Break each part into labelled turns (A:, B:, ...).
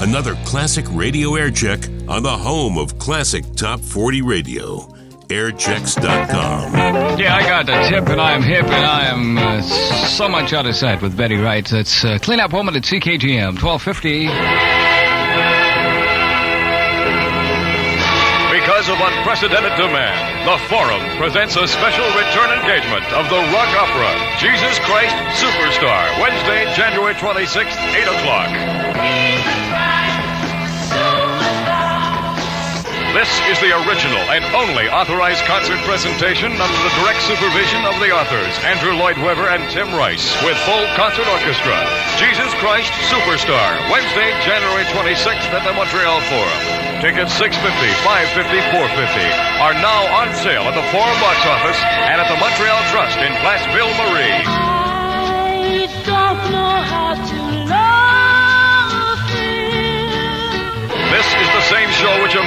A: another classic radio air check on the home of classic top 40 radio, airchecks.com.
B: Yeah, I got the tip, and I am hip, and I am uh, so much out of sight with Betty Wright. That's uh, Clean Up Woman at CKGM, 1250.
C: Because of unprecedented demand, the Forum presents a special return engagement of the rock opera Jesus Christ Superstar, Wednesday, January 26th, 8 o'clock. This is the original and only authorized concert presentation under the direct supervision of the authors, Andrew Lloyd Webber and Tim Rice, with full concert orchestra. Jesus Christ Superstar, Wednesday, January 26th at the Montreal Forum. Tickets 650, 550, 450 are now on sale at the Forum box office and at the Montreal Trust in Place Ville Marie.
D: I don't know how to love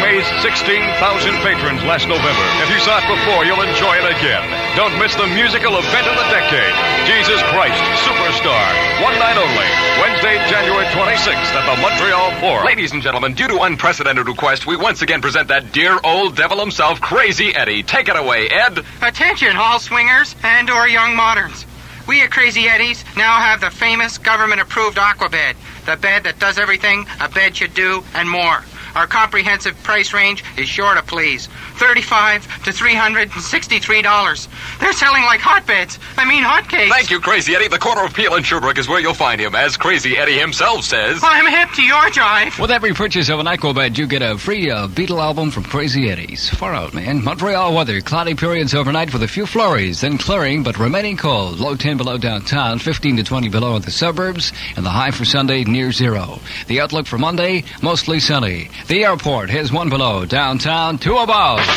C: show which amazed 16,000 patrons last November. If you saw it before, you'll enjoy it again. Don't miss the musical event of the decade. Jesus Christ Superstar. One night only. Wednesday, January 26th at the Montreal Forum.
E: Ladies and gentlemen, due to unprecedented request, we once again present that dear old devil himself, Crazy Eddie. Take it away, Ed.
F: Attention, all swingers and or young moderns. We at Crazy Eddies now have the famous government-approved Aquabed, the bed that does everything a bed should do and more. Our comprehensive price range is sure to please. Thirty-five to three hundred and sixty-three dollars. They're selling like hotbeds. I mean hotcakes.
E: Thank you, Crazy Eddie. The corner of Peel and Sherbrooke is where you'll find him, as Crazy Eddie himself says.
F: I'm hip to your jive.
B: With every purchase of an Aquabed, you get a free uh, Beatle album from Crazy Eddie's. Far out, man. Montreal weather. Cloudy periods overnight with a few flurries, then clearing but remaining cold. Low 10 below downtown, 15 to 20 below in the suburbs, and the high for Sunday near zero. The outlook for Monday, mostly sunny. The airport, here's one below. Downtown, two above.
D: As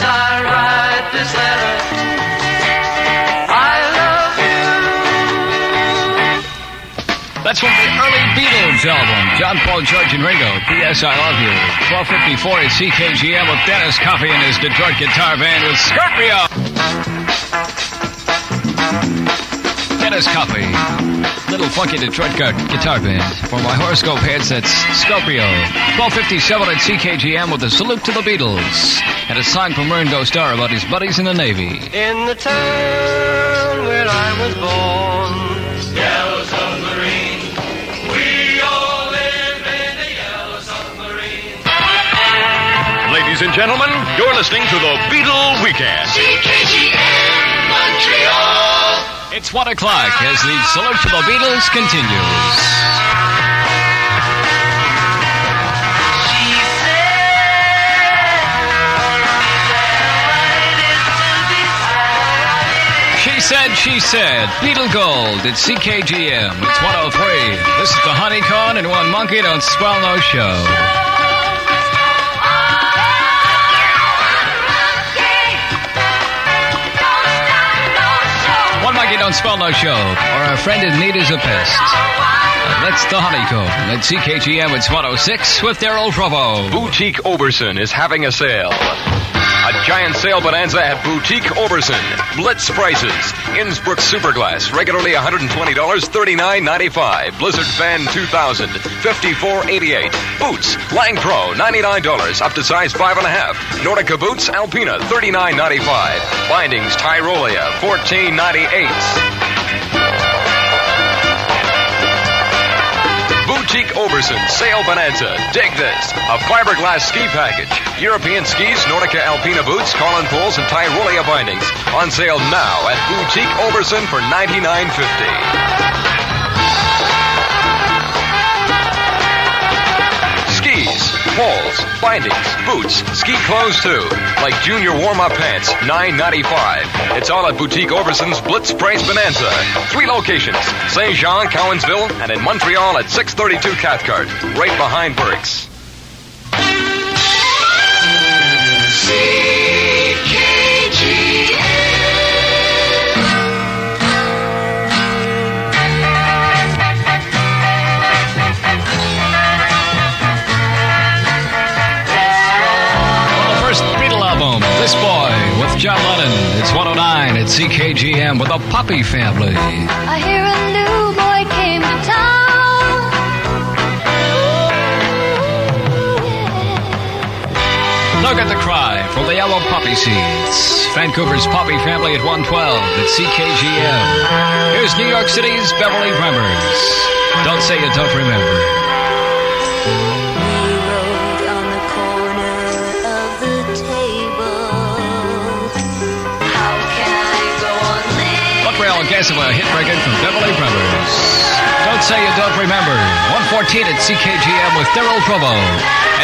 D: I write this letter.
B: That's from the early Beatles album. John Paul, George, and Ringo. P.S. I Love You. 1254 at CKGM with Dennis Coffey and his Detroit guitar band with Scorpio. Dennis Coffey. Little funky Detroit gu- guitar band. For my horoscope heads, that's Scorpio. 1257 at CKGM with a salute to the Beatles. And a song from Ringo Starr about his buddies in the Navy.
D: In the town where I was born, Yellow Submarine. We all live in the Yellow Submarine.
C: Ladies and gentlemen, you're listening to the Beatle Weekend.
D: CKGM Montreal.
B: It's 1 o'clock as the salute to the Beatles continues. She said, she said, Beatle Gold at CKGM. It's 103. This is the Honey Cone and One Monkey Don't Swell No Show. One Don't Spell No Show, or a friend in need is a pest. That's the Honey Cone at CKGM. It's 106 with oh Daryl Provo.
E: Boutique Oberson is having a sale. A giant sale bonanza at Boutique Oberson. Blitz prices. Innsbruck Superglass, regularly $120, $39.95. Blizzard Fan 2000, $54.88. Boots, Lange Pro, $99, up to size 5.5. Nordica Boots, Alpina, $39.95. Bindings, Tyrolia, $14.98. Boutique Oberson Sale Bonanza. Dig this. A fiberglass ski package. European skis, Nordica Alpina boots, Colin poles, and Tyrolia bindings. On sale now at Boutique Oberson for $99.50. poles, bindings, boots, ski clothes too. Like junior warm-up pants, $9.95. It's all at Boutique Oberson's Blitz Price Bonanza. Three locations, Saint Jean, Cowansville, and in Montreal at 632 Cathcart, right behind Burke's.
B: Well, This Boy with John Lennon. It's 109 at CKGM with the Poppy family.
G: I hear a new boy came to town.
B: Look at the cry for the yellow poppy seeds. Vancouver's Poppy family at 112 at CKGM. Here's New York City's Beverly Bremers. Don't say you don't remember. Gasoil hit record from Beverly Bremers. Don't say you don't remember. 114 at CKGM with Daryl Provo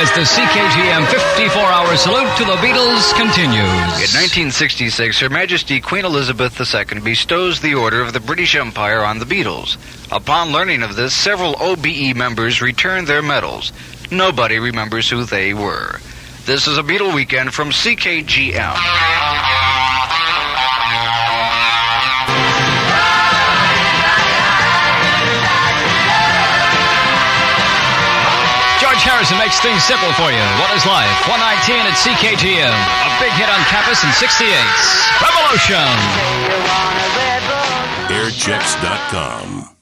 B: as the CKGM 54-hour salute to the Beatles continues.
H: In 1966, Her Majesty Queen Elizabeth II bestows the Order of the British Empire on the Beatles. Upon learning of this, several OBE members returned their medals. Nobody remembers who they were. This is a Beatle weekend from CKGM.
B: George Harrison makes things simple for you. What is life? 119 at CKGM. A big hit on campus in 68. Revolution.
A: Airchecks.com.